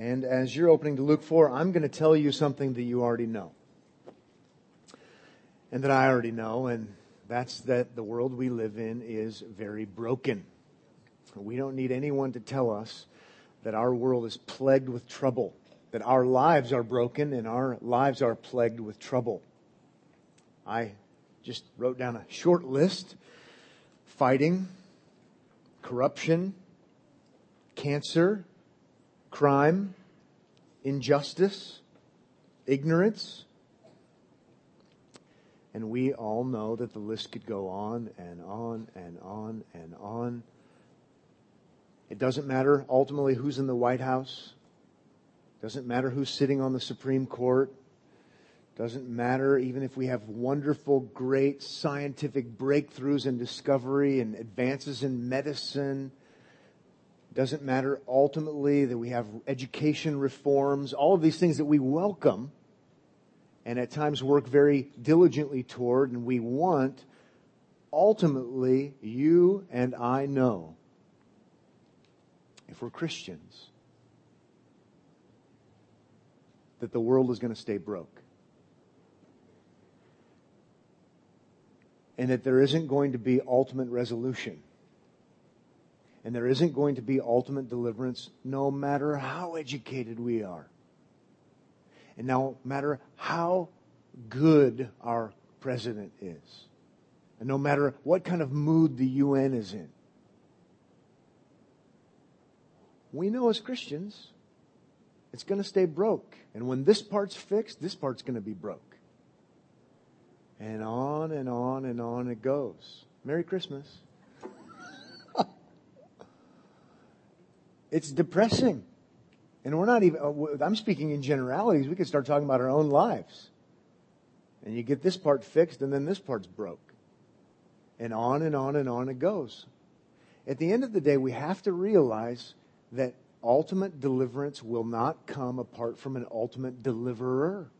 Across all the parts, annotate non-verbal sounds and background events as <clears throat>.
And as you're opening to Luke 4, I'm going to tell you something that you already know. And that I already know, and that's that the world we live in is very broken. We don't need anyone to tell us that our world is plagued with trouble, that our lives are broken and our lives are plagued with trouble. I just wrote down a short list fighting, corruption, cancer, crime, injustice, ignorance. And we all know that the list could go on and on and on and on. It doesn't matter ultimately who's in the White House. Doesn't matter who's sitting on the Supreme Court. Doesn't matter even if we have wonderful, great scientific breakthroughs and discovery and advances in medicine. Doesn't matter ultimately that we have education reforms, all of these things that we welcome and at times work very diligently toward and we want. Ultimately, you and I know if we're Christians, that the world is going to stay broke. And that there isn't going to be ultimate resolution. And there isn't going to be ultimate deliverance no matter how educated we are. And no matter how good our president is. And no matter what kind of mood the UN is in. we know as Christians, it's going to stay broke. And when this part's fixed, this part's going to be broke. And on and on and on it goes. Merry Christmas. It's depressing. And we're not even, uh, I'm speaking in generalities. We could start talking about our own lives. And you get this part fixed and then this part's broke. And on and on and on it goes. At the end of the day, we have to realize that ultimate deliverance will not come apart from an ultimate deliverer.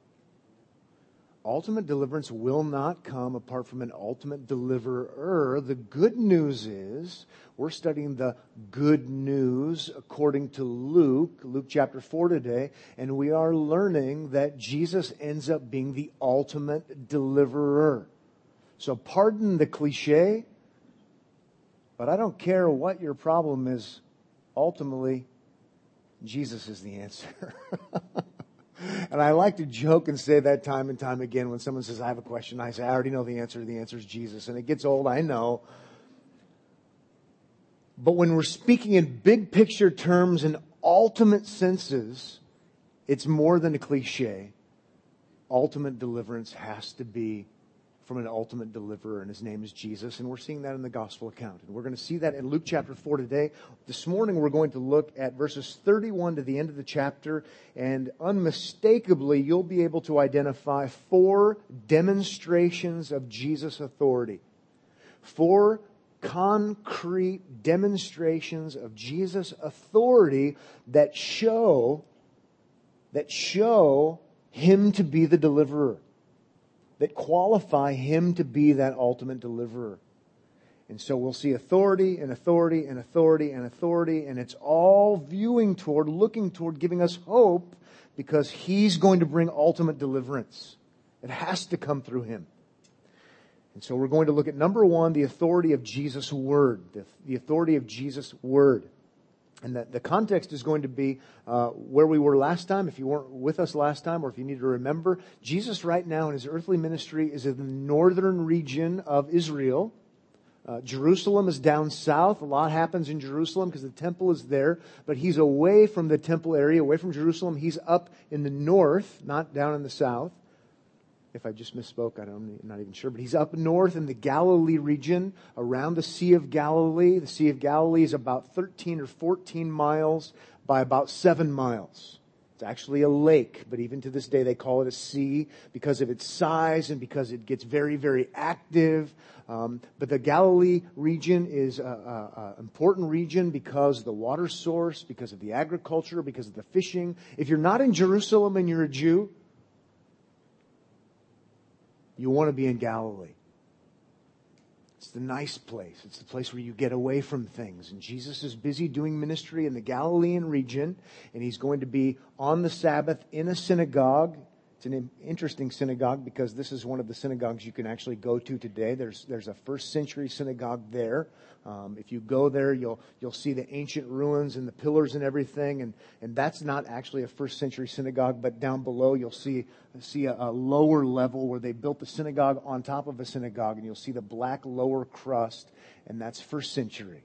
Ultimate deliverance will not come apart from an ultimate deliverer. The good news is we're studying the good news according to Luke, Luke chapter 4 today, and we are learning that Jesus ends up being the ultimate deliverer. So pardon the cliche, but I don't care what your problem is ultimately, Jesus is the answer. <laughs> and I like to joke and say that time and time again when someone says, I have a question. I say, I already know the answer. The answer is Jesus. And it gets old, I know. But when we're speaking in big picture terms and ultimate senses, it's more than a cliche. Ultimate deliverance has to be from an ultimate deliverer, and his name is Jesus. And we're seeing that in the gospel account. And we're going to see that in Luke chapter 4 today. This morning, we're going to look at verses 31 to the end of the chapter, and unmistakably, you'll be able to identify four demonstrations of Jesus' authority. Four concrete demonstrations of Jesus' authority that show, that show him to be the deliverer that qualify him to be that ultimate deliverer. And so we'll see authority and authority and authority and authority, and it's all viewing toward, looking toward giving us hope because he's going to bring ultimate deliverance. It has to come through him. And so we're going to look at number one, the authority of Jesus' word. The, the authority of Jesus' word. And the, the context is going to be uh, where we were last time. If you weren't with us last time, or if you need to remember, Jesus right now in his earthly ministry is in the northern region of Israel. Uh, Jerusalem is down south. A lot happens in Jerusalem because the temple is there, but he's away from the temple area, away from Jerusalem. He's up in the north, not down in the south if I just misspoke, I am not even sure, but he's up north in the Galilee region around the Sea of Galilee. The Sea of Galilee is about 13 or 14 miles by about 7 miles. It's actually a lake, but even to this day they call it a sea because of its size and because it gets very, very active. Um, but the Galilee region is an important region because of the water source, because of the agriculture, because of the fishing. If you're not in Jerusalem and you're a Jew, You want to be in Galilee. It's the nice place. It's the place where you get away from things. And Jesus is busy doing ministry in the Galilean region, and he's going to be on the Sabbath in a synagogue it's an interesting synagogue because this is one of the synagogues you can actually go to today. There's, there's a first century synagogue there. Um, if you go there, you'll, you'll see the ancient ruins and the pillars and everything. And, and that's not actually a first century synagogue, but down below you'll see, see a, a lower level where they built the synagogue on top of a synagogue and you'll see the black lower crust and that's first century.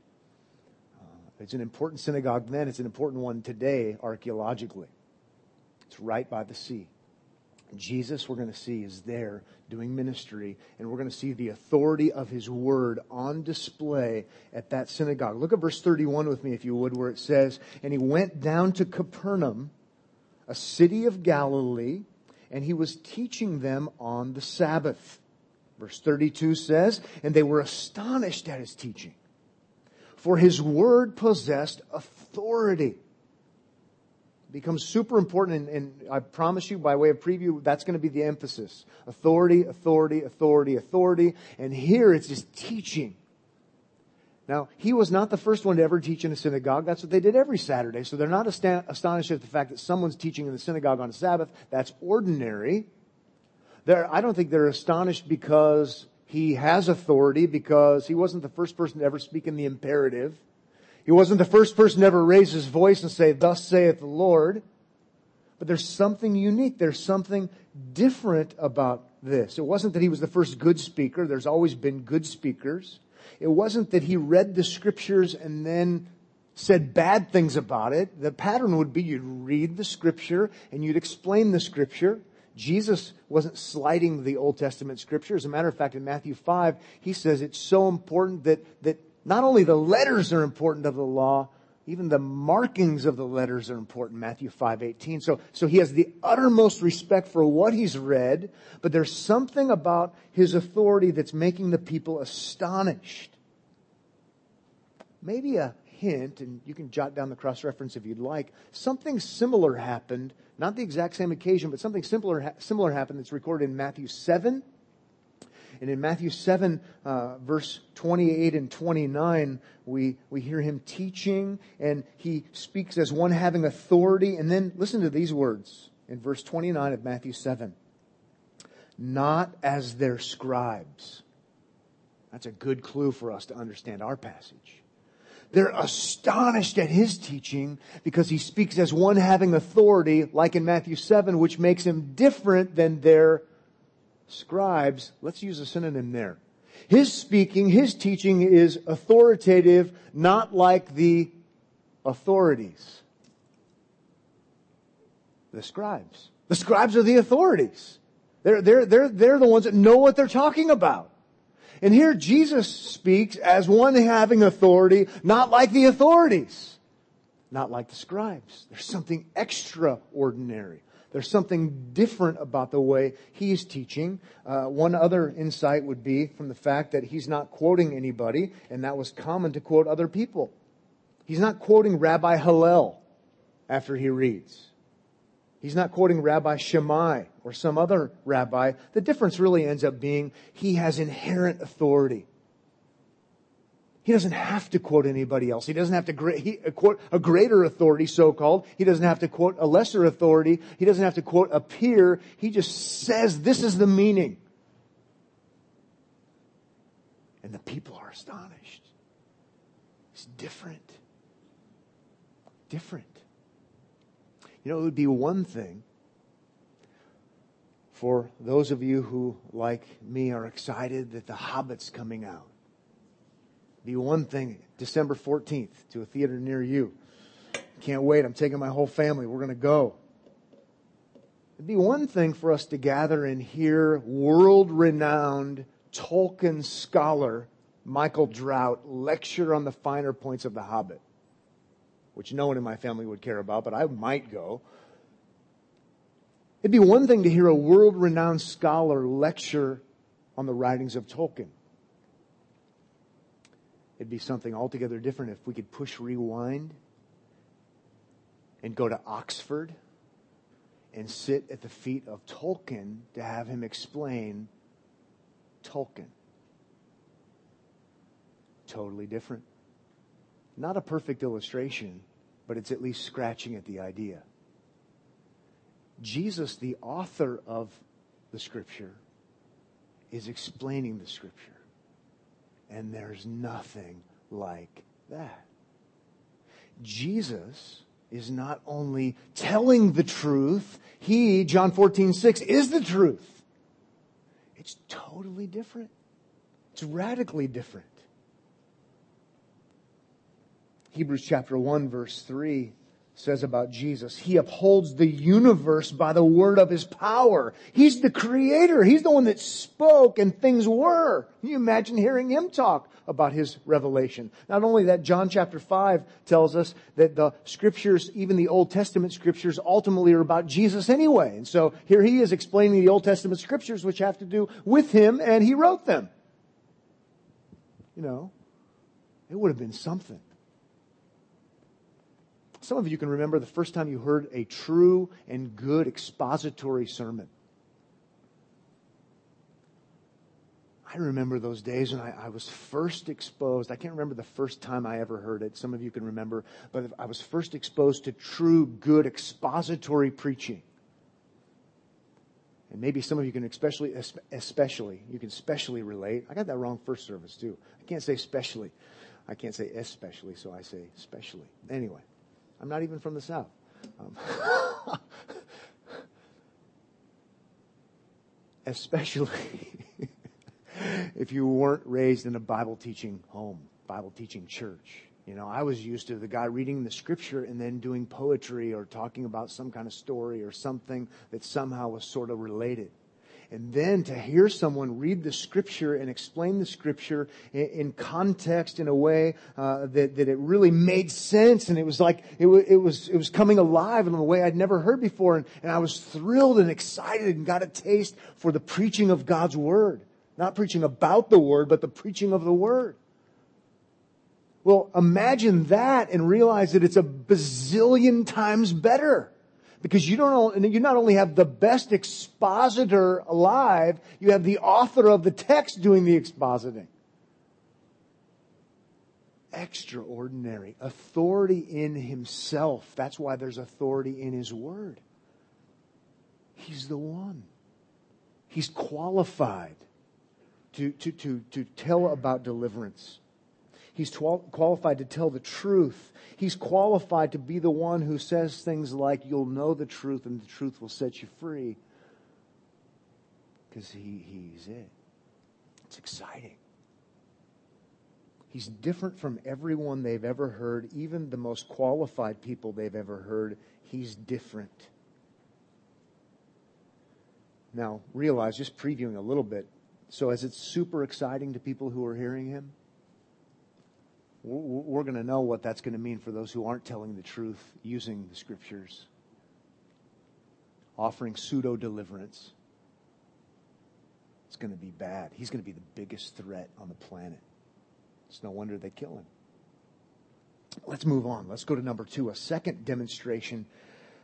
Uh, it's an important synagogue then. It's an important one today archaeologically. It's right by the sea. Jesus, we're going to see, is there doing ministry, and we're going to see the authority of his word on display at that synagogue. Look at verse 31 with me, if you would, where it says, And he went down to Capernaum, a city of Galilee, and he was teaching them on the Sabbath. Verse 32 says, And they were astonished at his teaching, for his word possessed authority becomes super important, and, and, I promise you, by way of preview, that's going to be the emphasis. Authority, authority, authority, authority. And here it's just teaching. Now, he was not the first one to ever teach in a synagogue. That's what they did every Saturday. So they're not astonished at the fact that someone's teaching in the synagogue on a Sabbath. That's ordinary. They're, I don't think they're astonished because he has authority, because he wasn't the first person to ever speak in the imperative. He wasn't the first person to ever raise his voice and say, thus saith the Lord. But there's something unique. There's something different about this. It wasn't that he was the first good speaker. There's always been good speakers. It wasn't that he read the scriptures and then said bad things about it. The pattern would be you'd read the scripture and you'd explain the scripture. Jesus wasn't slighting the Old Testament scripture. As a matter of fact, in Matthew 5, he says it's so important that, that not only the letters are important of the law, even the markings of the letters are important, Matthew 5:18. So so he has the uttermost respect for what he's read, but there's something about his authority that's making the people astonished. Maybe a hint, and you can jot down the cross reference if you'd like. Something similar happened, not the exact same occasion, but something similar similar happened that's recorded in Matthew 7 and in Matthew 7, uh, verse 28 and 29, we, we hear him teaching and he speaks as one having authority. And then listen to these words in verse 29 of Matthew 7. Not as their scribes. That's a good clue for us to understand our passage. They're astonished at his teaching because he speaks as one having authority, like in Matthew 7, which makes him different than their scribes, let's use a synonym there. His speaking, his teaching is authoritative, not like the authorities. The scribes. The scribes are the authorities. They're, they're, they're, they're the ones that know what they're talking about. And here Jesus speaks as one having authority, not like the authorities. Not like the scribes. There's something extraordinary. There's something different about the way he's teaching. Uh, one other insight would be from the fact that he's not quoting anybody, and that was common to quote other people. He's not quoting Rabbi Hillel after he reads. He's not quoting Rabbi Shammai or some other rabbi. The difference really ends up being he has inherent authority. He doesn't have to quote anybody else. He doesn't have to he, uh, quote a greater authority, so called. He doesn't have to quote a lesser authority. He doesn't have to quote a peer. He just says, this is the meaning. And the people are astonished. It's different. Different. You know, it would be one thing for those of you who, like me, are excited that The Hobbit's coming out be one thing December 14th to a theater near you. Can't wait. I'm taking my whole family. We're going to go. It'd be one thing for us to gather and hear world renowned Tolkien scholar Michael Drout lecture on the finer points of The Hobbit, which no one in my family would care about, but I might go. It'd be one thing to hear a world renowned scholar lecture on the writings of Tolkien. It'd be something altogether different if we could push rewind and go to Oxford and sit at the feet of Tolkien to have him explain Tolkien. totally different. Not a perfect illustration, but it's at least scratching at the idea. Jesus, the author of the scripture, is explaining the scripture. And there's nothing like that. Jesus is not only telling the truth, he, John 14, 6, is the truth. It's totally different. It's radically different. Hebrews chapter 1 verse 3 says about Jesus, He upholds the universe by the word of His power. He's the creator. He's the one that spoke and things were. Can you imagine hearing Him talk about His revelation? Not only that, John chapter 5 tells us that the scriptures, even the Old Testament scriptures, ultimately are about Jesus anyway. And so here He is explaining the Old Testament scriptures which have to do with Him and He wrote them. You know, it would have been something. Some of you can remember the first time you heard a true and good expository sermon. I remember those days when I, I, was first exposed. I can't remember the first time I ever heard it. Some of you can remember, but I was first exposed to true, good expository preaching. And maybe some of you can especially, especially, you can especially relate. I got that wrong first service too. I can't say especially. I can't say especially, so I say especially. Anyway. I'm not even from the South. Um, <laughs> especially <laughs> if you weren't raised in a Bible teaching home, Bible teaching church. You know, I was used to the guy reading the scripture and then doing poetry or talking about some kind of story or something that somehow was sort of related. And then to hear someone read the scripture and explain the scripture in, in context in a way uh, that, that it really made sense and it was like it, w- it was it was coming alive in a way I'd never heard before and, and I was thrilled and excited and got a taste for the preaching of God's word. Not preaching about the word, but the preaching of the word. Well, imagine that and realize that it's a bazillion times better. Because you don't, you not only have the best expositor alive, you have the author of the text doing the expositing. Extraordinary. Authority in himself. That's why there's authority in his word. He's the one. He's qualified to, to, to, to tell about deliverance. He's qualified to tell the truth. He's qualified to be the one who says things like, You'll know the truth and the truth will set you free. Because he, he's it. It's exciting. He's different from everyone they've ever heard, even the most qualified people they've ever heard. He's different. Now, realize, just previewing a little bit, so as it's super exciting to people who are hearing him, we're going to know what that's going to mean for those who aren't telling the truth using the scriptures, offering pseudo deliverance. It's going to be bad. He's going to be the biggest threat on the planet. It's no wonder they kill him. Let's move on. Let's go to number two. A second demonstration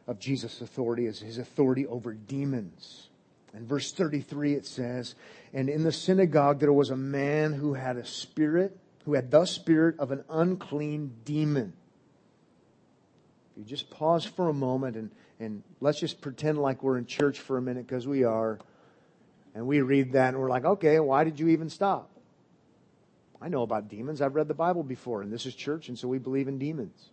of Jesus' authority is his authority over demons. In verse 33, it says, And in the synagogue there was a man who had a spirit who had the spirit of an unclean demon. If you just pause for a moment and, and let's just pretend like we're in church for a minute because we are. And we read that and we're like, okay, why did you even stop? I know about demons. I've read the Bible before, and this is church, and so we believe in demons.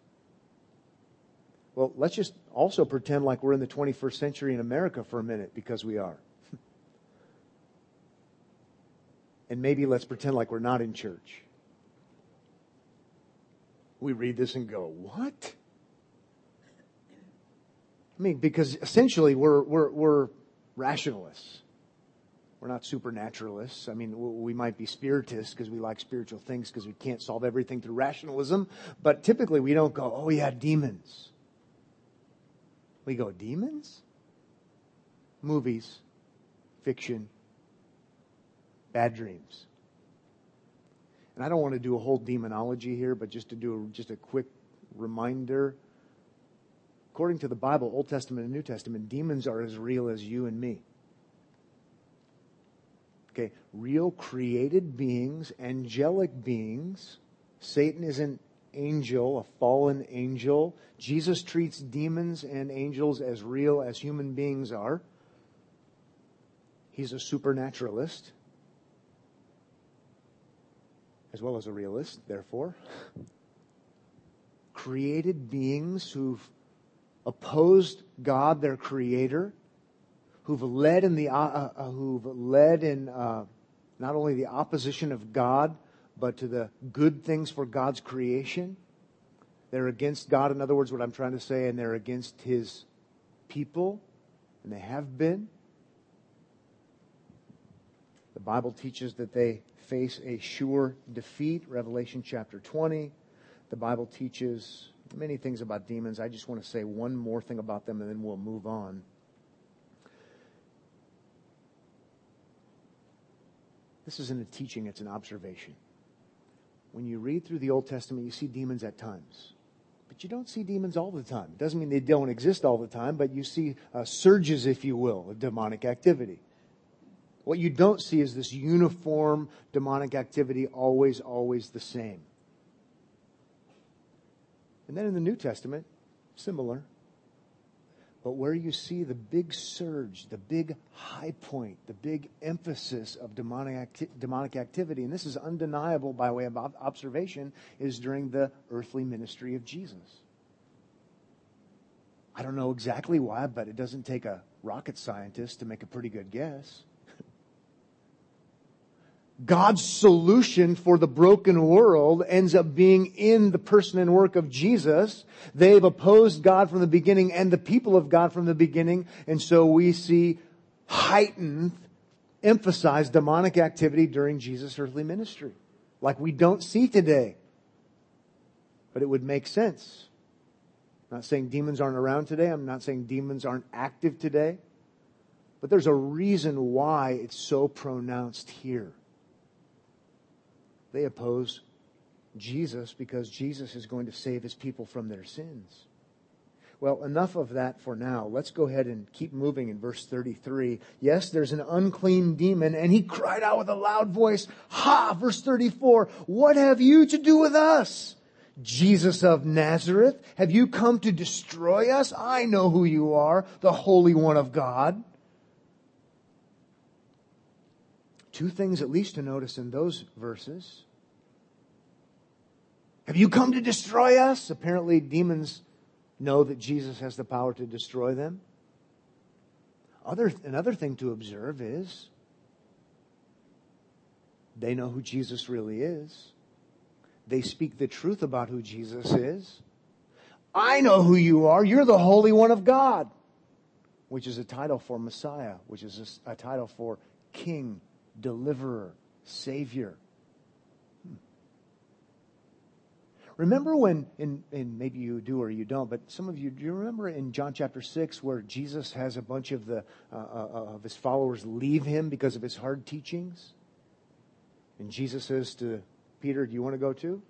Well, let's just also pretend like we're in the 21st century in America for a minute because we are. <laughs> and maybe let's pretend like we're not in church we read this and go, what? I mean, because essentially we're, we're, we're rationalists. We're not supernaturalists. I mean, we might be spiritists because we like spiritual things because we can't solve everything through rationalism. But typically we don't go, oh yeah, demons. We go, demons? Movies, fiction, bad dreams. And I don't want to do a whole demonology here, but just to do a, just a quick reminder. According to the Bible, Old Testament and New Testament, demons are as real as you and me. Okay, real created beings, angelic beings. Satan is an angel, a fallen angel. Jesus treats demons and angels as real as human beings are. He's a supernaturalist, as well as a realist, therefore. Created beings who've opposed God, their creator, who've led in the, uh, uh, uh, who've led in uh, not only the opposition of God, but to the good things for God's creation. They're against God, in other words, what I'm trying to say, and they're against His people, and they have been. The Bible teaches that they face a sure defeat, Revelation chapter 20. The Bible teaches many things about demons. I just want to say one more thing about them and then we'll move on. This isn't a teaching, it's an observation. When you read through the Old Testament, you see demons at times. But you don't see demons all the time. It doesn't mean they don't exist all the time, but you see uh, surges, if you will, of demonic activity. What you don't see is this uniform demonic activity always, always the same. And then in the New Testament, similar. But where you see the big surge, the big high point, the big emphasis of demonic, acti- demonic activity, and this is undeniable by way of observation, is during the earthly ministry of Jesus. I don't know exactly why, but it doesn't take a rocket scientist to make a pretty good guess. God's solution for the broken world ends up being in the person and work of Jesus. They've opposed God from the beginning and the people of God from the beginning. And so we see heightened, emphasized demonic activity during Jesus' earthly ministry. Like we don't see today. But it would make sense. I'm not saying demons aren't around today. I'm not saying demons aren't active today. But there's a reason why it's so pronounced here. They oppose Jesus because Jesus is going to save his people from their sins. Well, enough of that for now. Let's go ahead and keep moving in verse 33. Yes, there's an unclean demon, and he cried out with a loud voice, Ha! Verse 34, What have you to do with us? Jesus of Nazareth, have you come to destroy us? I know who you are, the Holy One of God. Two things at least to notice in those verses. Have you come to destroy us? Apparently, demons know that Jesus has the power to destroy them. Other, another thing to observe is they know who Jesus really is. They speak the truth about who Jesus is. I know who you are. You're the Holy One of God, which is a title for Messiah, which is a, a title for King deliverer, savior. Hmm. Remember when, in, in, maybe you do or you don't, but some of you, do you remember in John chapter 6 where Jesus has a bunch of, the, uh, uh, uh, of his followers leave him because of his hard teachings? And Jesus says to Peter, Do you want to go too?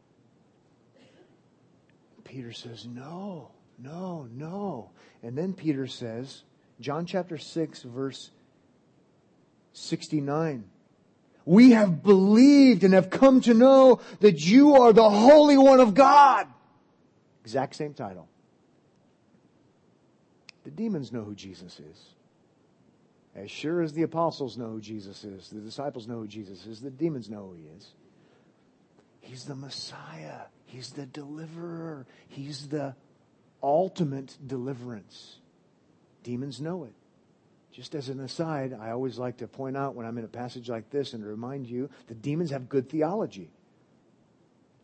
Peter says, No, no, no. And then Peter says, John chapter 6, verse 69. We have believed and have come to know that you are the Holy One of God. Exact same title. The demons know who Jesus is. As sure as the apostles know who Jesus is, the disciples know who Jesus is, the demons know who he is. He's the Messiah. He's the deliverer. He's the ultimate deliverance. Demons know it. Just as an aside, I always like to point out when I'm in a passage like this and remind you the demons have good theology.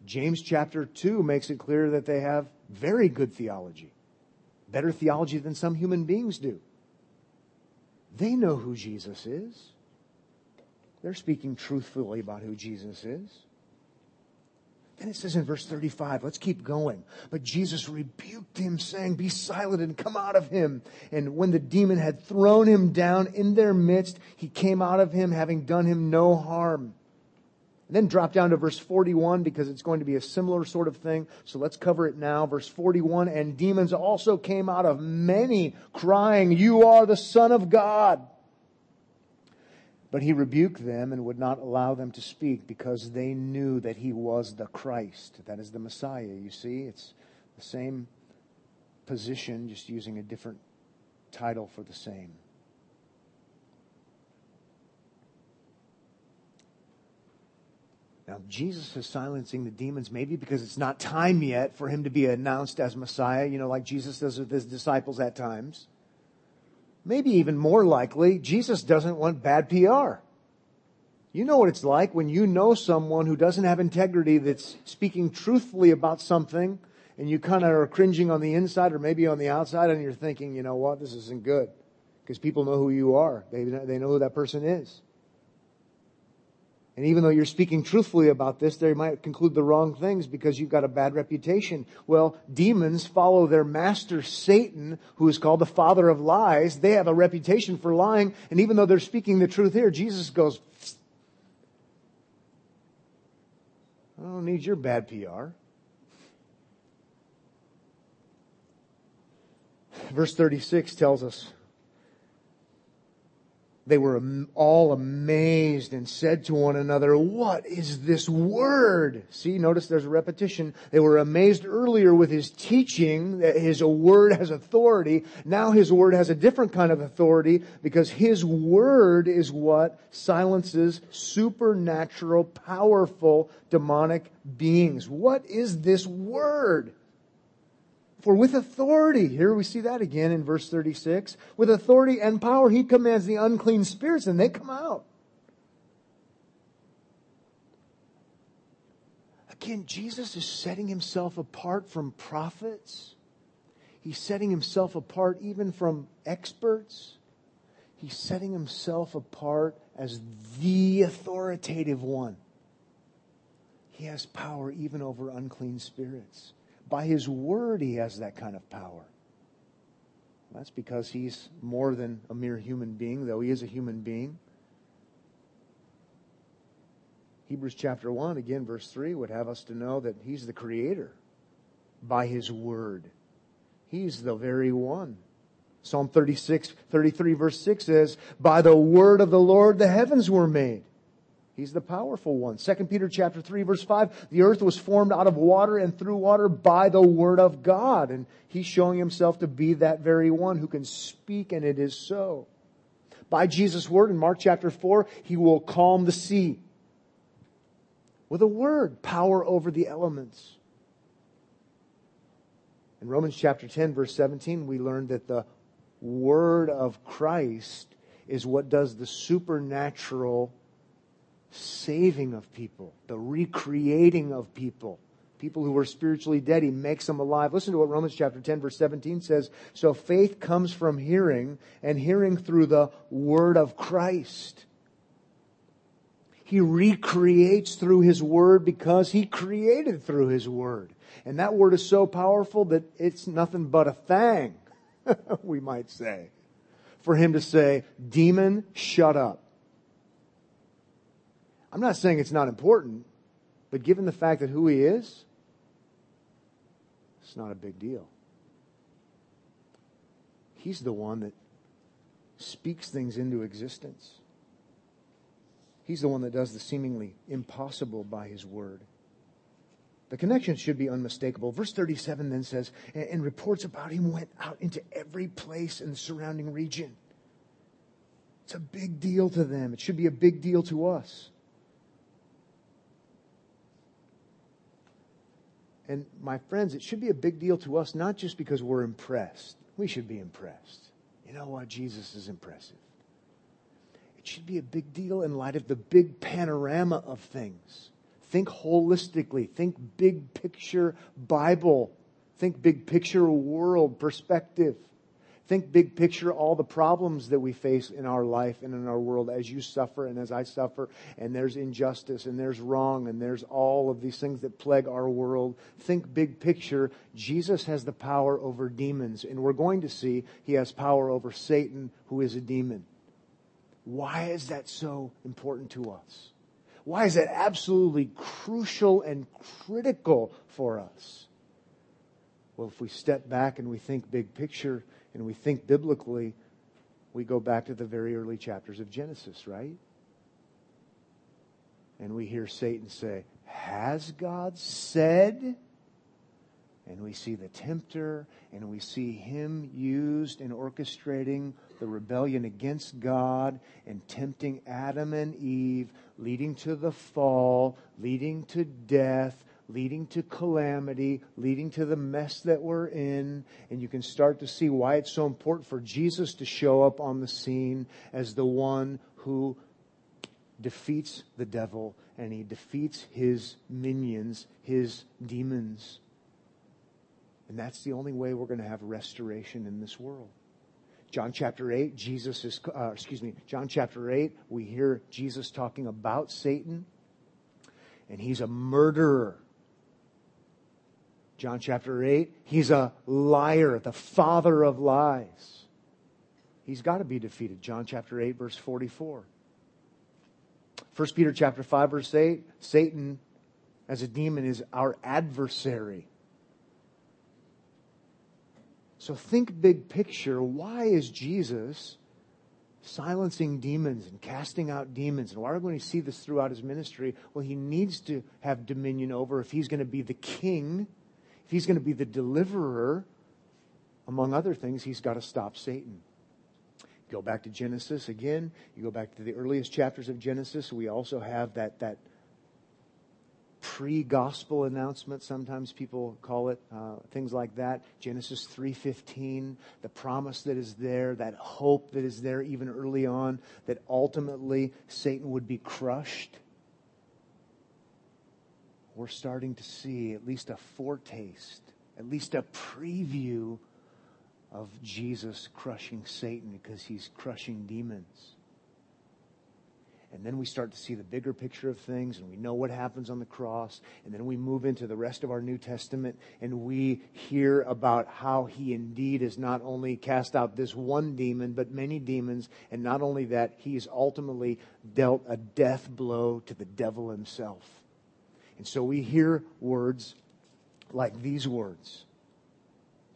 James chapter 2 makes it clear that they have very good theology, better theology than some human beings do. They know who Jesus is. They're speaking truthfully about who Jesus is. Then it says in verse 35, let's keep going. But Jesus rebuked him, saying, Be silent and come out of him. And when the demon had thrown him down in their midst, he came out of him, having done him no harm. And then drop down to verse 41 because it's going to be a similar sort of thing. So let's cover it now. Verse 41 And demons also came out of many, crying, You are the Son of God. But he rebuked them and would not allow them to speak because they knew that he was the Christ. That is the Messiah. You see, it's the same position, just using a different title for the same. Now, Jesus is silencing the demons maybe because it's not time yet for him to be announced as Messiah, you know, like Jesus does with his disciples at times. Maybe even more likely, Jesus doesn't want bad PR. You know what it's like when you know someone who doesn't have integrity that's speaking truthfully about something and you kind of are cringing on the inside or maybe on the outside and you're thinking, you know what, this isn't good. Because people know who you are. They, they know who that person is. And even though you're speaking truthfully about this, they might conclude the wrong things because you've got a bad reputation. Well, demons follow their master Satan, who is called the father of lies. They have a reputation for lying. And even though they're speaking the truth here, Jesus goes, I don't need your bad PR. Verse 36 tells us they were all amazed and said to one another, What is this word? See, notice there's a repetition. They were amazed earlier with his teaching that his word has authority. Now his word has a different kind of authority because his word is what silences supernatural, powerful, demonic beings. What is this word? For with authority, here we see that again in verse 36, with authority and power, he commands the unclean spirits and they come out. Again, Jesus is setting himself apart from prophets. He's setting himself apart even from experts. He's setting himself apart as the authoritative one. He has power even over unclean spirits. By his word, he has that kind of power. That's because he's more than a mere human being, though he is a human being. Hebrews chapter 1, again, verse 3, would have us to know that he's the creator by his word. He's the very one. Psalm 36, 33, verse 6 says, By the word of the Lord the heavens were made He's the powerful one. 2 Peter chapter 3 verse 5, the earth was formed out of water and through water by the word of God. And he's showing himself to be that very one who can speak and it is so. By Jesus' word in Mark chapter 4, he will calm the sea. With a word, power over the elements. In Romans chapter 10 verse 17, we learned that the word of Christ is what does the supernatural saving of people, the recreating of people. People who were spiritually dead, he makes them alive. Listen to what Romans chapter 10 verse 17 says. So faith comes from hearing and hearing through the word of Christ. He recreates through his word because he created through his word. And that word is so powerful that it's nothing but a thing, <laughs> we might say, for him to say, demon, shut up. I'm not saying it's not important, but given the fact that who he is, it's not a big deal. He's the one that speaks things into existence. He's the one that does the seemingly impossible by his word. The connection should be unmistakable. Verse 37 then says, and reports about him went out into every place in the surrounding region. It's a big deal to them. It should be a big deal to us. And my friends, it should be a big deal to us, not just because we're impressed. We should be impressed. You know what? Jesus is impressive. It should be a big deal in light of the big panorama of things. Think holistically. Think big picture Bible. Think big picture world perspective. Think big picture, all the problems that we face in our life and in our world as you suffer and as I suffer, and there's injustice and there's wrong and there's all of these things that plague our world. Think big picture. Jesus has the power over demons, and we're going to see he has power over Satan, who is a demon. Why is that so important to us? Why is that absolutely crucial and critical for us? Well, if we step back and we think big picture, and we think biblically, we go back to the very early chapters of Genesis, right? And we hear Satan say, Has God said? And we see the tempter, and we see him used in orchestrating the rebellion against God and tempting Adam and Eve, leading to the fall, leading to death, leading to calamity, leading to the mess that we're in. And you can start to see why it's so important for Jesus to show up on the scene as the one who defeats the devil and he defeats his minions, his demons. And that's the only way we're going to have restoration in this world. John chapter 8, Jesus is, uh, excuse me, John chapter 8, we hear Jesus talking about Satan, and he's a murderer. John chapter 8, he's a liar, the father of lies. He's got to be defeated. John chapter 8, verse 44. 1 Peter chapter 5, verse 8, Satan as a demon is our adversary. So think big picture. Why is Jesus silencing demons and casting out demons? And why are we going to see this throughout his ministry? Well, he needs to have dominion over if he's going to be the king, if he's going to be the deliverer, among other things, he's got to stop Satan. Go back to Genesis again. You go back to the earliest chapters of Genesis. We also have that, that pre-gospel announcement sometimes people call it uh, things like that genesis 3.15 the promise that is there that hope that is there even early on that ultimately satan would be crushed we're starting to see at least a foretaste at least a preview of jesus crushing satan because he's crushing demons and then we start to see the bigger picture of things and we know what happens on the cross. And then we move into the rest of our New Testament and we hear about how he indeed has not only cast out this one demon, but many demons. And not only that, he's ultimately dealt a death blow to the devil himself. And so we hear words like these words.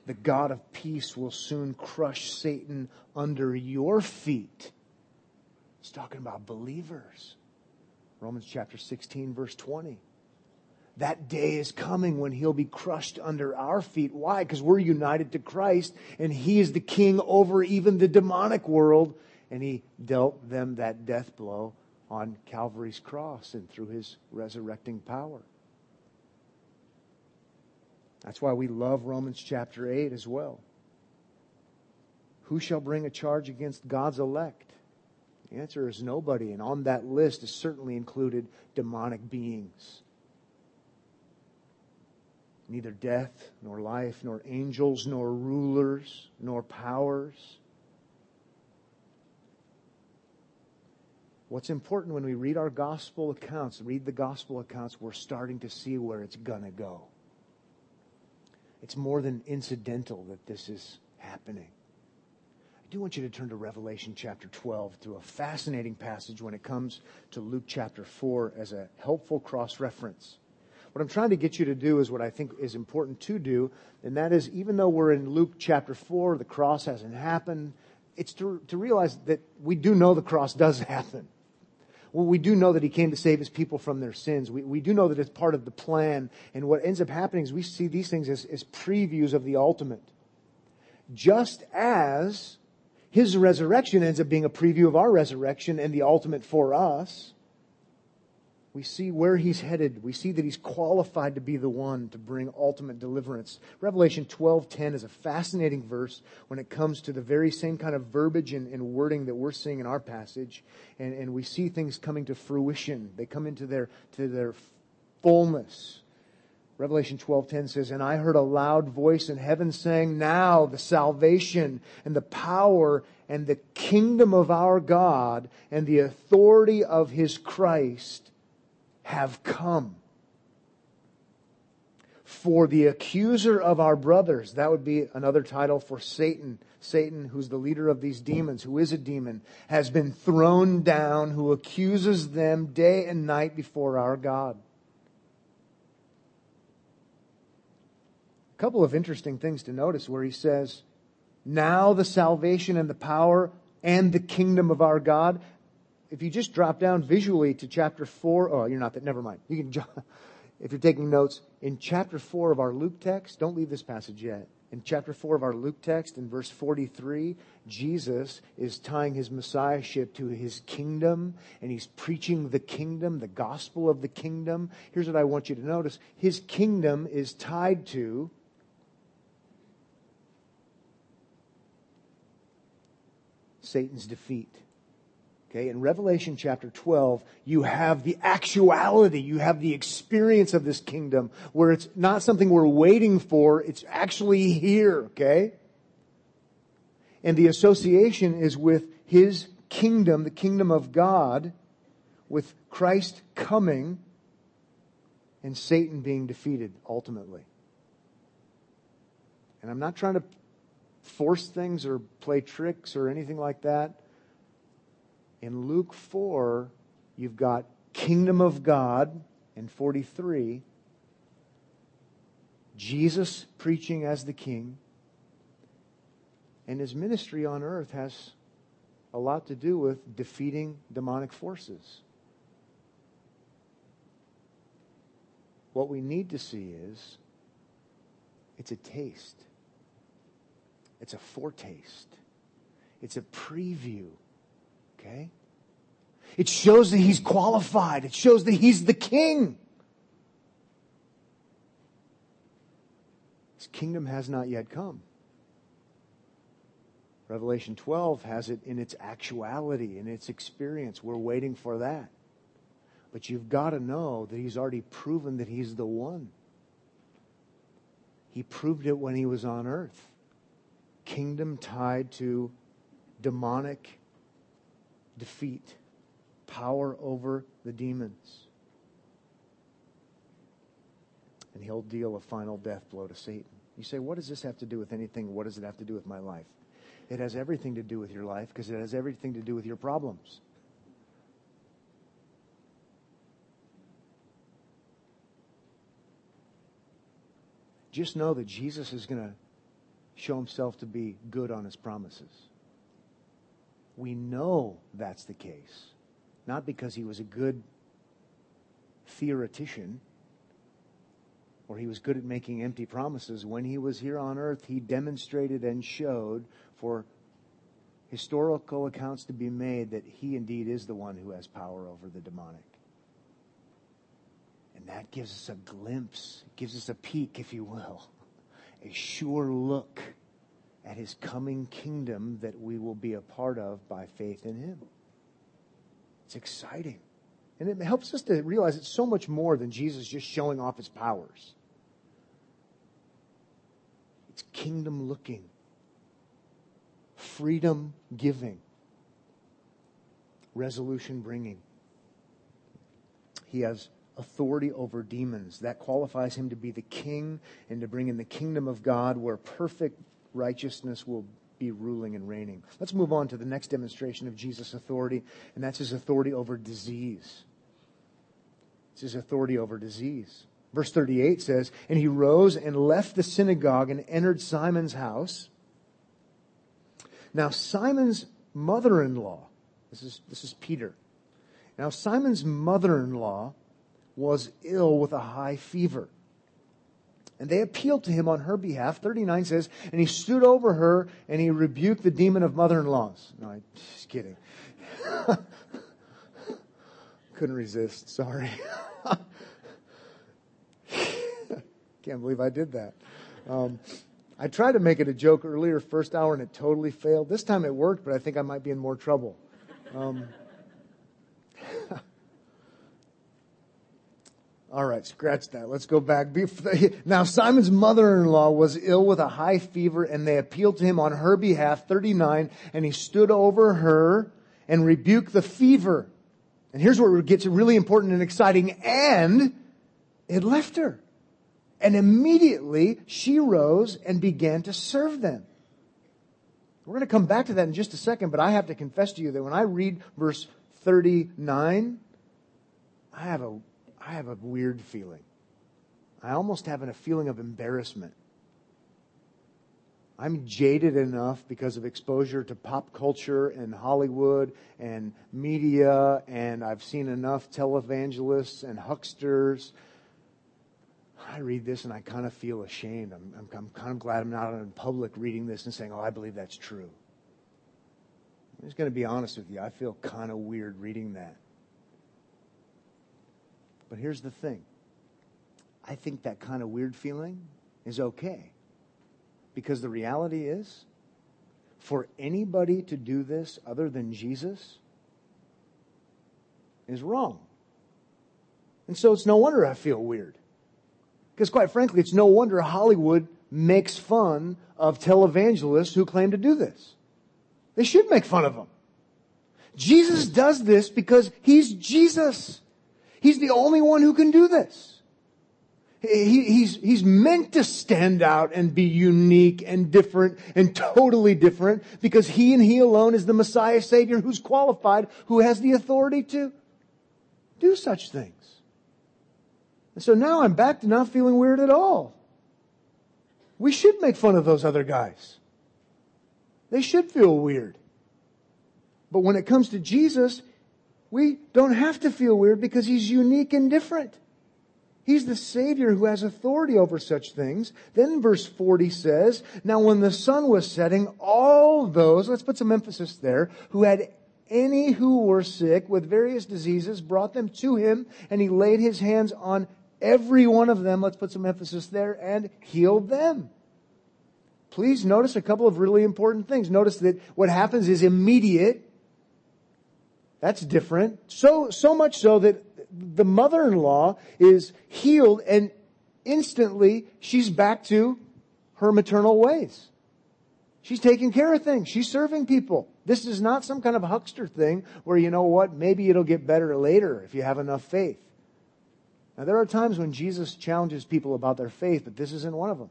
The God of peace will soon crush Satan under your feet He's talking about believers. Romans chapter 16, verse 20. That day is coming when he'll be crushed under our feet. Why? Because we're united to Christ and he is the king over even the demonic world. And he dealt them that death blow on Calvary's cross and through his resurrecting power. That's why we love Romans chapter 8 as well. Who shall bring a charge against God's elect? The answer is nobody, and on that list is certainly included demonic beings. Neither death, nor life, nor angels, nor rulers, nor powers. What's important when we read our gospel accounts, read the gospel accounts, we're starting to see where it's going to go. It's more than incidental that this is happening. I do want you to turn to Revelation chapter 12 to a fascinating passage when it comes to Luke chapter 4 as a helpful cross reference. What I'm trying to get you to do is what I think is important to do, and that is even though we're in Luke chapter 4, the cross hasn't happened, it's to, to realize that we do know the cross does happen. Well, we do know that he came to save his people from their sins. We, we do know that it's part of the plan. And what ends up happening is we see these things as, as previews of the ultimate. Just as his resurrection ends up being a preview of our resurrection and the ultimate for us. We see where he's headed. We see that he's qualified to be the one to bring ultimate deliverance. Revelation 12:10 is a fascinating verse when it comes to the very same kind of verbiage and, and wording that we're seeing in our passage. And, and we see things coming to fruition. They come into their, to their fullness. Revelation 12:10 says, "And I heard a loud voice in heaven saying, now the salvation and the power and the kingdom of our God and the authority of his Christ have come." For the accuser of our brothers, that would be another title for Satan. Satan, who's the leader of these demons, who is a demon, has been thrown down, who accuses them day and night before our God. A couple of interesting things to notice where he says, Now the salvation and the power and the kingdom of our God. If you just drop down visually to chapter 4, oh, you're not that, never mind. You can, <laughs> if you're taking notes, in chapter 4 of our Luke text, don't leave this passage yet. In chapter 4 of our Luke text, in verse 43, Jesus is tying his messiahship to his kingdom, and he's preaching the kingdom, the gospel of the kingdom. Here's what I want you to notice his kingdom is tied to Satan's defeat. Okay, in Revelation chapter 12, you have the actuality, you have the experience of this kingdom where it's not something we're waiting for, it's actually here, okay? And the association is with his kingdom, the kingdom of God, with Christ coming and Satan being defeated ultimately. And I'm not trying to force things or play tricks or anything like that. In Luke 4, you've got kingdom of God in 43, Jesus preaching as the king, and his ministry on earth has a lot to do with defeating demonic forces. What we need to see is it's a taste. It's a foretaste. It's a preview Okay? It shows that he's qualified. It shows that he's the king. His kingdom has not yet come. Revelation 12 has it in its actuality, in its experience. We're waiting for that. But you've got to know that he's already proven that he's the one. He proved it when he was on earth. Kingdom tied to demonic defeat, power over the demons. And he'll deal a final death blow to Satan. You say, what does this have to do with anything? What does it have to do with my life? It has everything to do with your life because it has everything to do with your problems. Just know that Jesus is going to show himself to be good on his promises. We know that's the case. Not because he was a good theoretician or he was good at making empty promises. When he was here on earth, he demonstrated and showed for historical accounts to be made that he indeed is the one who has power over the demonic. And that gives us a glimpse, gives us a peek, if you will, a sure look at his coming kingdom that we will be a part of by faith in him. It's exciting. And it helps us to realize it's so much more than Jesus just showing off his powers. It's kingdom looking, freedom giving, resolution bringing. He has authority over demons. That qualifies him to be the king and to bring in the kingdom of God where perfect righteousness will be ruling and reigning. Let's move on to the next demonstration of Jesus' authority, and that's his authority over disease. It's his authority over disease. Verse 38 says, And he rose and left the synagogue and entered Simon's house. Now, Simon's mother in law, this is, this is Peter. Now, Simon's mother in law was ill with a high fever. And they appealed to him on her behalf. 39 says, and he stood over her and he rebuked the demon of mother-in-laws. No, I'm just kidding. <laughs> Couldn't resist. Sorry. <laughs> Can't believe I did that. Um, I tried to make it a joke earlier, first hour, and it totally failed. This time it worked, but I think I might be in more trouble. Um, All right, scratch that. Let's go back. <laughs> Now, Simon's mother-in-law was ill with a high fever and they appealed to him on her behalf, 39, and he stood over her and rebuked the fever. And here's where it gets really important and exciting. And it left her. And immediately she rose and began to serve them. We're going to come back to that in just a second, but I have to confess to you that when I read verse 39, I have a I have a weird feeling. I almost have a feeling of embarrassment. I'm jaded enough because of exposure to pop culture and Hollywood and media, and I've seen enough televangelists and hucksters. I read this and I kind of feel ashamed. I'm, I'm, I'm kind of glad I'm not in public reading this and saying, oh, I believe that's true. I'm just going to be honest with you. I feel kind of weird reading that. But here's the thing I think that kind of weird feeling is okay. Because the reality is, for anybody to do this other than Jesus is wrong. And so it's no wonder I feel weird. Because quite frankly, it's no wonder Hollywood makes fun of televangelists who claim to do this. They should make fun of them. Jesus does this because he's Jesus. He's the only one who can do this. He, he's, he's meant to stand out and be unique and different and totally different because he and he alone is the Messiah Savior who's qualified, who has the authority to do such things. And so now I'm back to not feeling weird at all. We should make fun of those other guys. They should feel weird. But when it comes to Jesus, we don't have to feel weird because he's unique and different. He's the Savior who has authority over such things. Then verse 40 says, Now when the sun was setting, all those, let's put some emphasis there, who had any who were sick with various diseases brought them to him, and he laid his hands on every one of them, let's put some emphasis there, and healed them. Please notice a couple of really important things. Notice that what happens is immediate. That's different. So, so much so that the mother-in-law is healed and instantly she's back to her maternal ways. She's taking care of things. She's serving people. This is not some kind of huckster thing where you know what, maybe it'll get better later if you have enough faith. Now there are times when Jesus challenges people about their faith, but this isn't one of them.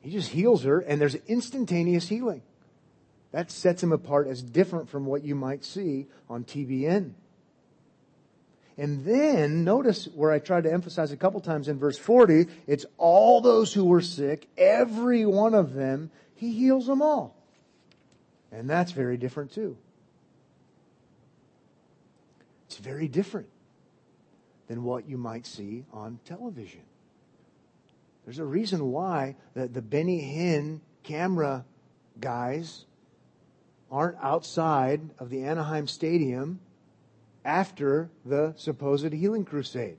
He just heals her and there's instantaneous healing. That sets him apart as different from what you might see on TBN. And then notice where I tried to emphasize a couple times in verse 40, it's all those who were sick, every one of them, he heals them all. And that's very different too. It's very different than what you might see on television. There's a reason why the, the Benny Hinn camera guys aren't outside of the Anaheim Stadium after the supposed healing crusade.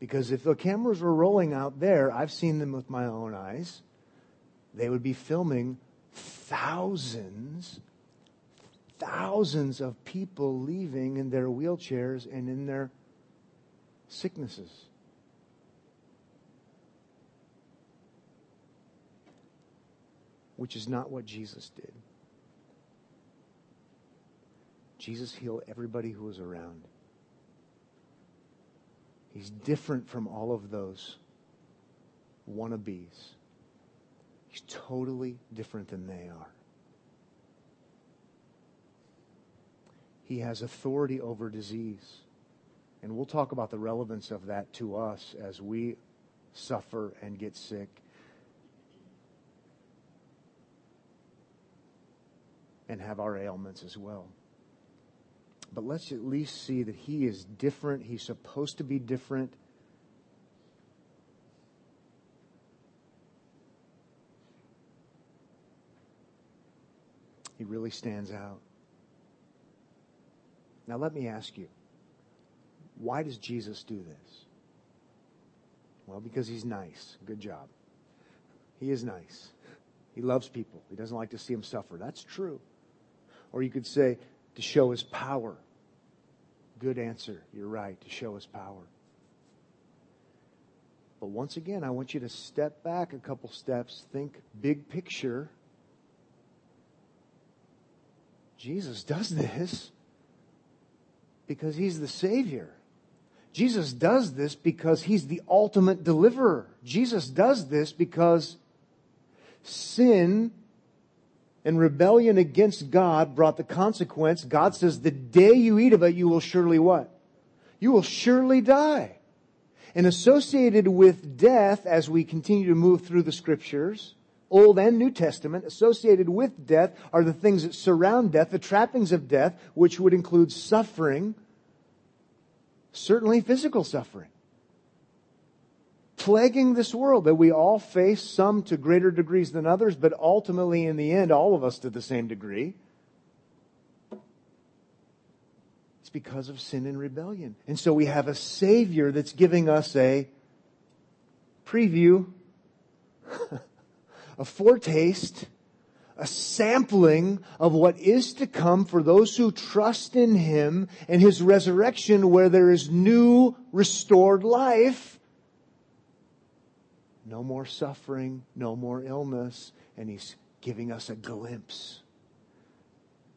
Because if the cameras were rolling out there, I've seen them with my own eyes, they would be filming thousands, thousands of people leaving in their wheelchairs and in their sicknesses. Which is not what Jesus did. Jesus healed everybody who was around. He's different from all of those wannabes. He's totally different than they are. He has authority over disease. And we'll talk about the relevance of that to us as we suffer and get sick. And have our ailments as well but let's at least see that he is different. He's supposed to be different. He really stands out. Now, let me ask you why does Jesus do this? Well, because he's nice. Good job. He is nice. He loves people. He doesn't like to see them suffer. That's true. Or you could say, to show his power. Good answer. You're right, to show his power. But once again, I want you to step back a couple steps, think big picture. Jesus does this because he's the Savior. Jesus does this because he's the ultimate deliverer. Jesus does this because sin and rebellion against God brought the consequence. God says, the day you eat of it, you will surely what? You will surely die. And associated with death, as we continue to move through the scriptures, Old and New Testament, associated with death are the things that surround death, the trappings of death, which would include suffering, certainly physical suffering. Plaguing this world that we all face, some to greater degrees than others, but ultimately in the end, all of us to the same degree. It's because of sin and rebellion. And so we have a Savior that's giving us a preview, <laughs> a foretaste, a sampling of what is to come for those who trust in Him and His resurrection where there is new restored life. No more suffering, no more illness, and He's giving us a glimpse.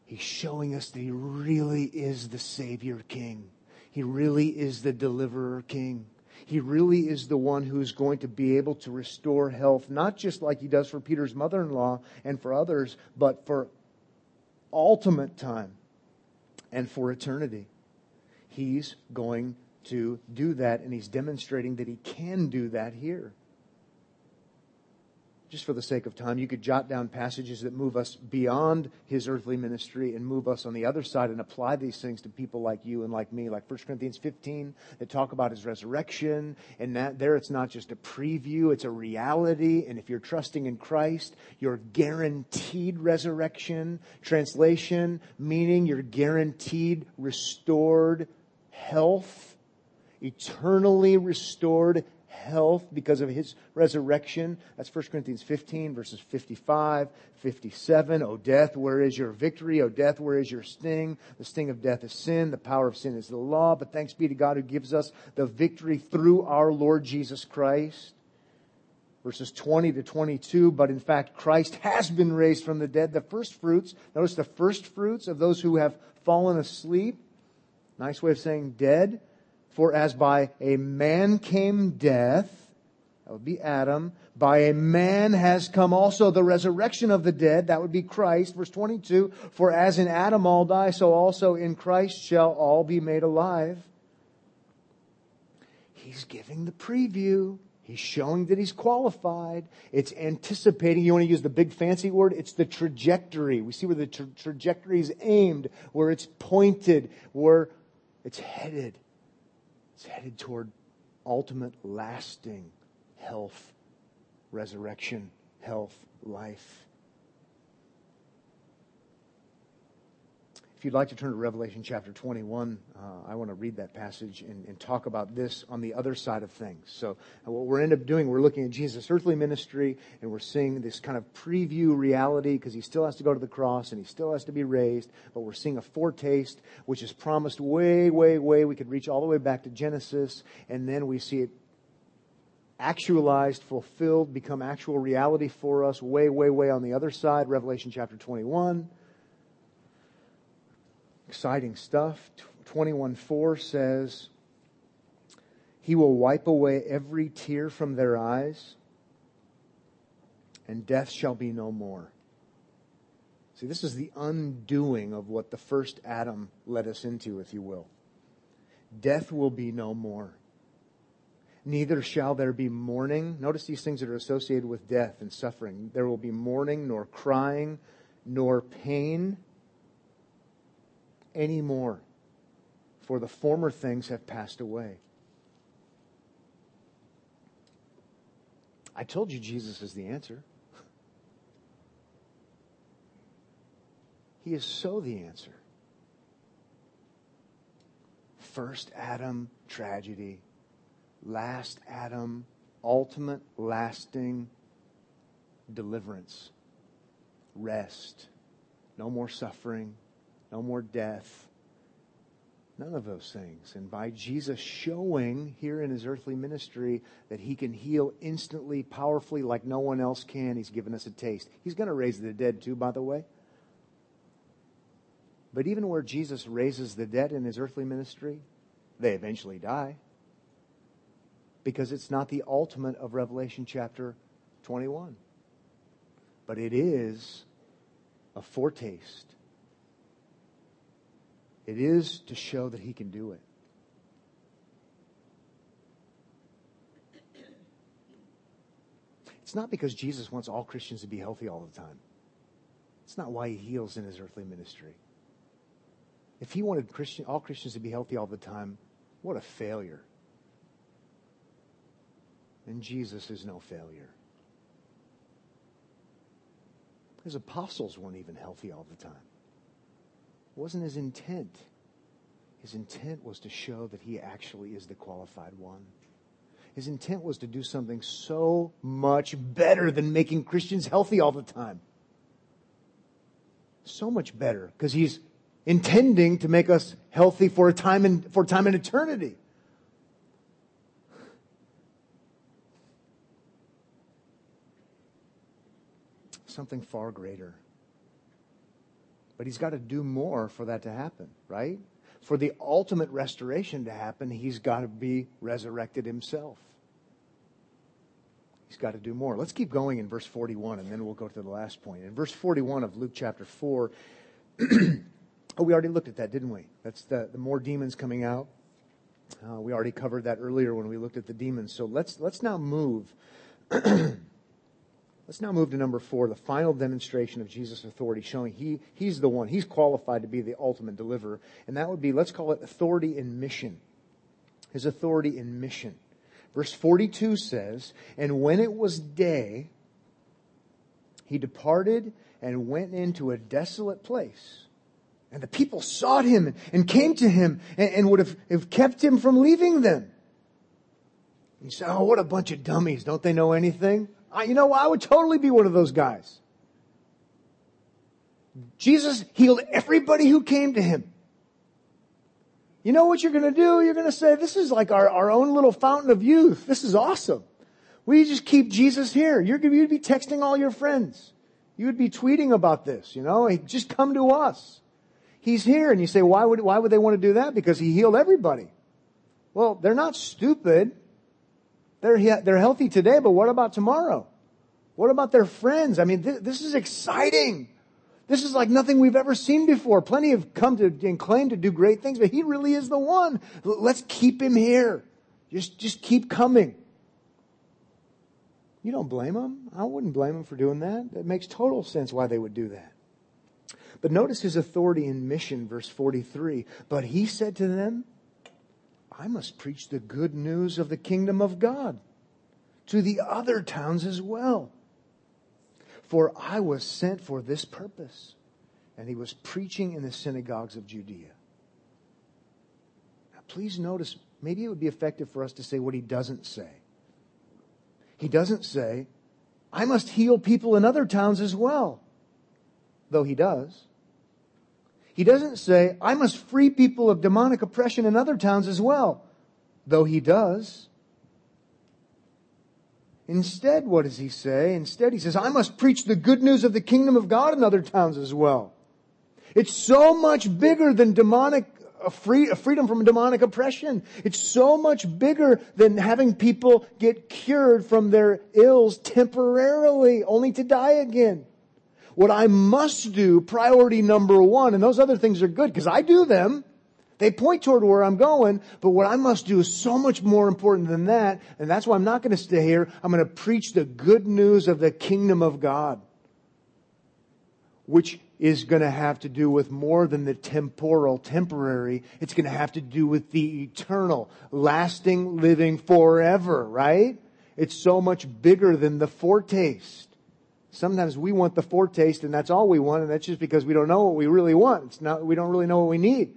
He's showing us that He really is the Savior King. He really is the Deliverer King. He really is the one who's going to be able to restore health, not just like he does for Peter's mother in law and for others, but for ultimate time and for eternity. He's going to do that, and he's demonstrating that he can do that here just for the sake of time, you could jot down passages that move us beyond his earthly ministry and move us on the other side and apply these things to people like you and like me, like 1 Corinthians 15 that talk about his resurrection. And that there it's not just a preview, it's a reality. And if you're trusting in Christ, you're guaranteed resurrection. Translation, meaning you're guaranteed restored health, eternally restored health because of his resurrection. That's 1 Corinthians 15 verses 55, 57. O death, where is your victory? O death, where is your sting? The sting of death is sin. The power of sin is the law. But thanks be to God who gives us the victory through our Lord Jesus Christ. Verses 20 to 22, but in fact, Christ has been raised from the dead, the first fruits. Notice the first fruits of those who have fallen asleep. Nice way of saying dead. For as by a man came death, that would be Adam, by a man has come also the resurrection of the dead, that would be Christ. Verse 22, for as in Adam all die, so also in Christ shall all be made alive. He's giving the preview. He's showing that he's qualified. It's anticipating. You want to use the big fancy word? It's the trajectory. We see where the tra- trajectory is aimed, where it's pointed, where it's headed. It's headed toward ultimate, lasting health, resurrection, health, life. If you'd like to turn to Revelation chapter 21, uh, I want to read that passage and, and, talk about this on the other side of things. So, uh, what we're end up doing, we're looking at Jesus' earthly ministry and we're seeing this kind of preview reality because he still has to go to the cross and he still has to be raised, but we're seeing a foretaste which is promised way, way, way. We could reach all the way back to Genesis and then we see it actualized, fulfilled, become actual reality for us way, way, way on the other side. Revelation chapter 21. Exciting stuff. 21:4 says, He will wipe away every tear from their eyes, and death shall be no more. See, this is the undoing of what the first Adam led us into, if you will. Death will be no more. Neither shall there be mourning. Notice these things that are associated with death and suffering. There will be mourning, nor crying, nor pain anymore, for the former things have passed away. I told you Jesus is the answer. He is so the answer. First Adam, tragedy. Last Adam, ultimate, lasting deliverance, rest, no more suffering, no more death. None of those things. And by Jesus showing here in his earthly ministry that he can heal instantly, powerfully, like no one else can, he's given us a taste. He's going to raise the dead too, by the way. But even where Jesus raises the dead in his earthly ministry, they eventually die. Because it's not the ultimate of Revelation chapter 21. But it is a foretaste it is to show that he can do it. It's not because Jesus wants all Christians to be healthy all the time. It's not why he heals in his earthly ministry. If he wanted Christian, all Christians to be healthy all the time, what a failure. And Jesus is no failure. His apostles weren't even healthy all the time. Wasn't his intent. His intent was to show that he actually is the qualified one. His intent was to do something so much better than making Christians healthy all the time. So much better because he's intending to make us healthy for a time and for time in eternity. Something far greater. But he's got to do more for that to happen, right? For the ultimate restoration to happen, he's got to be resurrected himself. He's got to do more. Let's keep going in verse 41, and then we'll go to the last point. In verse 41 of Luke chapter 4, <clears throat> oh, we already looked at that, didn't we? That's the, the more demons coming out. Uh, we already covered that earlier when we looked at the demons. So let's, let's now move <clears throat> Let's now move to number four, the final demonstration of Jesus' authority, showing he, he's the one, he's qualified to be the ultimate deliverer. And that would be, let's call it authority in mission. His authority in mission. Verse 42 says, And when it was day, he departed and went into a desolate place. And the people sought him and came to him and, and would have, have kept him from leaving them. You say, oh, what a bunch of dummies. Don't they know anything? I, you know, I would totally be one of those guys. Jesus healed everybody who came to him. You know what you're going to do? You're going to say, this is like our, our own little fountain of youth. This is awesome. We just keep Jesus here. You're to be texting all your friends. You would be tweeting about this, you know, just come to us. He's here. And you say, why would, why would they want to do that? Because he healed everybody. Well, they're not stupid. They're, they're healthy today, but what about tomorrow? What about their friends? I mean, th- this is exciting. This is like nothing we've ever seen before. Plenty have come to and claim to do great things, but he really is the one. L- let's keep him here. Just, just keep coming. You don't blame them. I wouldn't blame them for doing that. It makes total sense why they would do that. But notice his authority in mission, verse 43. But he said to them, I must preach the good news of the kingdom of God to the other towns as well. For I was sent for this purpose. And he was preaching in the synagogues of Judea. Now, please notice, maybe it would be effective for us to say what he doesn't say. He doesn't say, I must heal people in other towns as well. Though he does. He doesn't say, I must free people of demonic oppression in other towns as well, though he does. Instead, what does he say? Instead, he says, I must preach the good news of the kingdom of God in other towns as well. It's so much bigger than demonic a, free, a freedom from demonic oppression. It's so much bigger than having people get cured from their ills temporarily, only to die again. What I must do, priority number one, and those other things are good because I do them. They point toward where I'm going, but what I must do is so much more important than that, and that's why I'm not going to stay here. I'm going to preach the good news of the kingdom of God, which is going to have to do with more than the temporal, temporary. It's going to have to do with the eternal, lasting, living forever, right? It's so much bigger than the foretaste. Sometimes we want the foretaste and that's all we want, and that's just because we don't know what we really want. It's not, we don't really know what we need.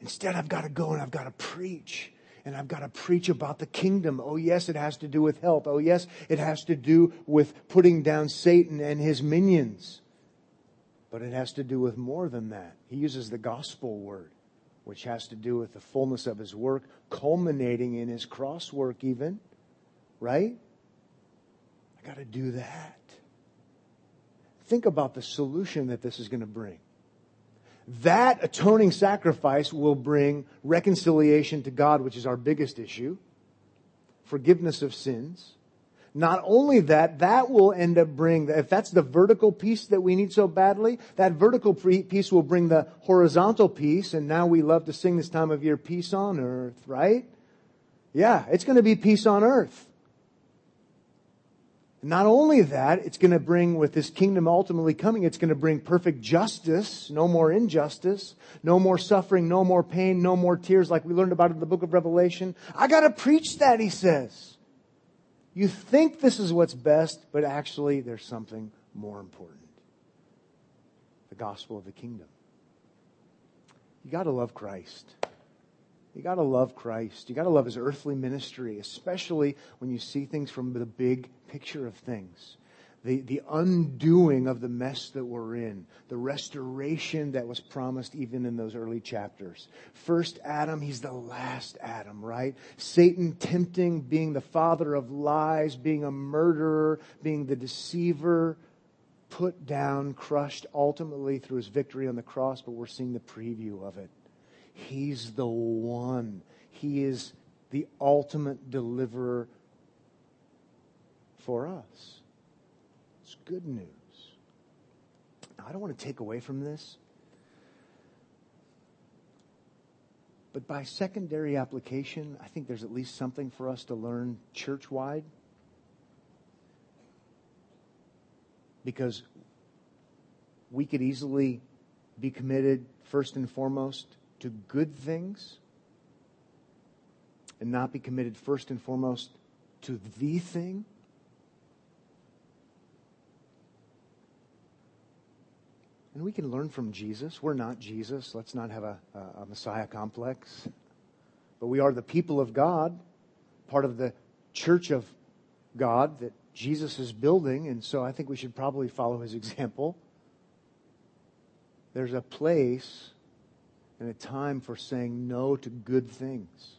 Instead, I've got to go and I've got to preach. And I've got to preach about the kingdom. Oh, yes, it has to do with health. Oh, yes, it has to do with putting down Satan and his minions. But it has to do with more than that. He uses the gospel word, which has to do with the fullness of his work, culminating in his cross work, even. Right? I got to do that. Think about the solution that this is going to bring. That atoning sacrifice will bring reconciliation to God, which is our biggest issue, forgiveness of sins. Not only that, that will end up bring, if that's the vertical piece that we need so badly, that vertical piece will bring the horizontal piece, and now we love to sing this time of year, peace on earth, right? Yeah, it's going to be peace on earth. Not only that, it's going to bring, with this kingdom ultimately coming, it's going to bring perfect justice, no more injustice, no more suffering, no more pain, no more tears like we learned about in the book of Revelation. I got to preach that, he says. You think this is what's best, but actually there's something more important. The gospel of the kingdom. You got to love Christ. You got to love Christ. You got to love his earthly ministry, especially when you see things from the big picture of things. The, the undoing of the mess that we're in, the restoration that was promised even in those early chapters. First Adam, he's the last Adam, right? Satan tempting, being the father of lies, being a murderer, being the deceiver, put down, crushed ultimately through his victory on the cross, but we're seeing the preview of it. He's the one. He is the ultimate deliverer for us. It's good news. I don't want to take away from this, but by secondary application, I think there's at least something for us to learn church wide. Because we could easily be committed first and foremost to good things and not be committed first and foremost to the thing? And we can learn from Jesus. We're not Jesus. Let's not have a, a, Messiah complex. But we are the people of God, part of the church of God that Jesus is building. And so I think we should probably follow his example. There's a place and a time for saying no to good things.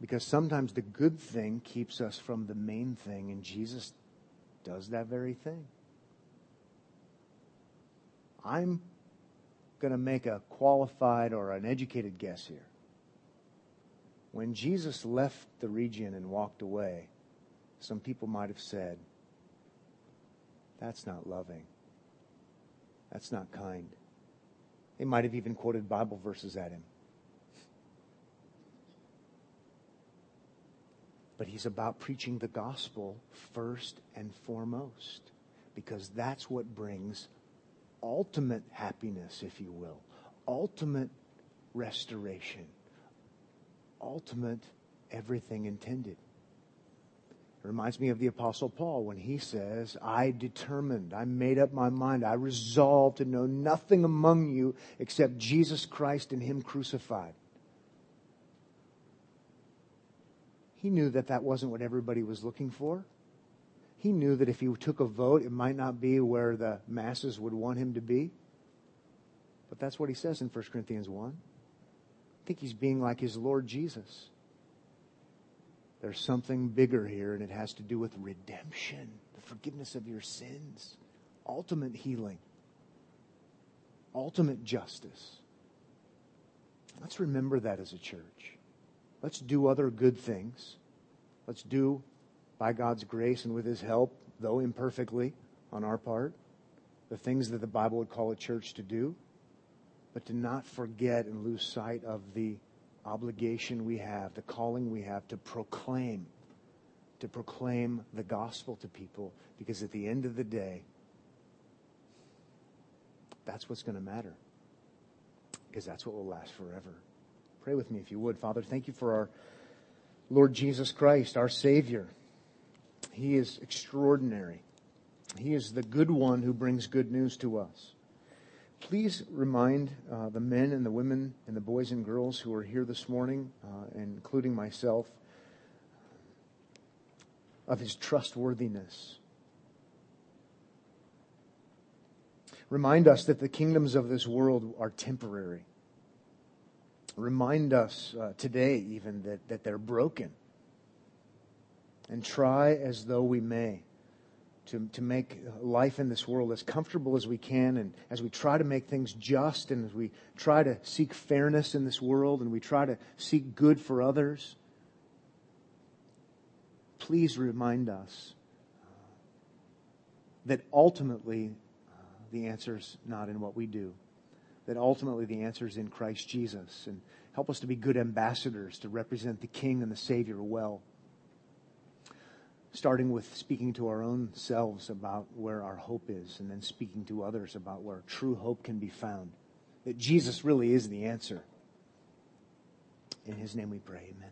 Because sometimes the good thing keeps us from the main thing, and Jesus does that very thing. I'm going to make a qualified or an educated guess here. When Jesus left the region and walked away, some people might have said, That's not loving. That's not kind. They might have even quoted Bible verses at him. But he's about preaching the gospel first and foremost because that's what brings ultimate happiness, if you will, ultimate restoration, ultimate everything intended. It reminds me of the Apostle Paul when he says, I determined, I made up my mind, I resolved to know nothing among you except Jesus Christ and Him crucified. He knew that that wasn't what everybody was looking for. He knew that if he took a vote, it might not be where the masses would want him to be. But that's what he says in 1 Corinthians 1. I think he's being like his Lord Jesus. There's something bigger here, and it has to do with redemption, the forgiveness of your sins, ultimate healing, ultimate justice. Let's remember that as a church. Let's do other good things. Let's do, by God's grace and with His help, though imperfectly on our part, the things that the Bible would call a church to do, but to not forget and lose sight of the obligation we have, the calling we have to proclaim, to proclaim the gospel to people, because at the end of the day, that's what's going to matter. Because that's what will last forever. Pray with me if you would. Father, thank you for our Lord Jesus Christ, our Savior. He is extraordinary. He is the good one who brings good news to us please remind uh, the men and the women and the boys and girls who are here this morning, uh, including myself, of his trustworthiness. Remind us that the kingdoms of this world are temporary. Remind us uh, today, even, that, that they're broken. And try as though we may to, to make life in this world as comfortable as we can and as we try to make things just and as we try to seek fairness in this world and we try to seek good for others, please remind us uh, that ultimately uh, the answer is not in what we do, that ultimately the answer is in Christ Jesus. And help us to be good ambassadors to represent the King and the Savior well. Starting with speaking to our own selves about where our hope is, and then speaking to others about where true hope can be found. That Jesus really is the answer. In his name we pray, amen.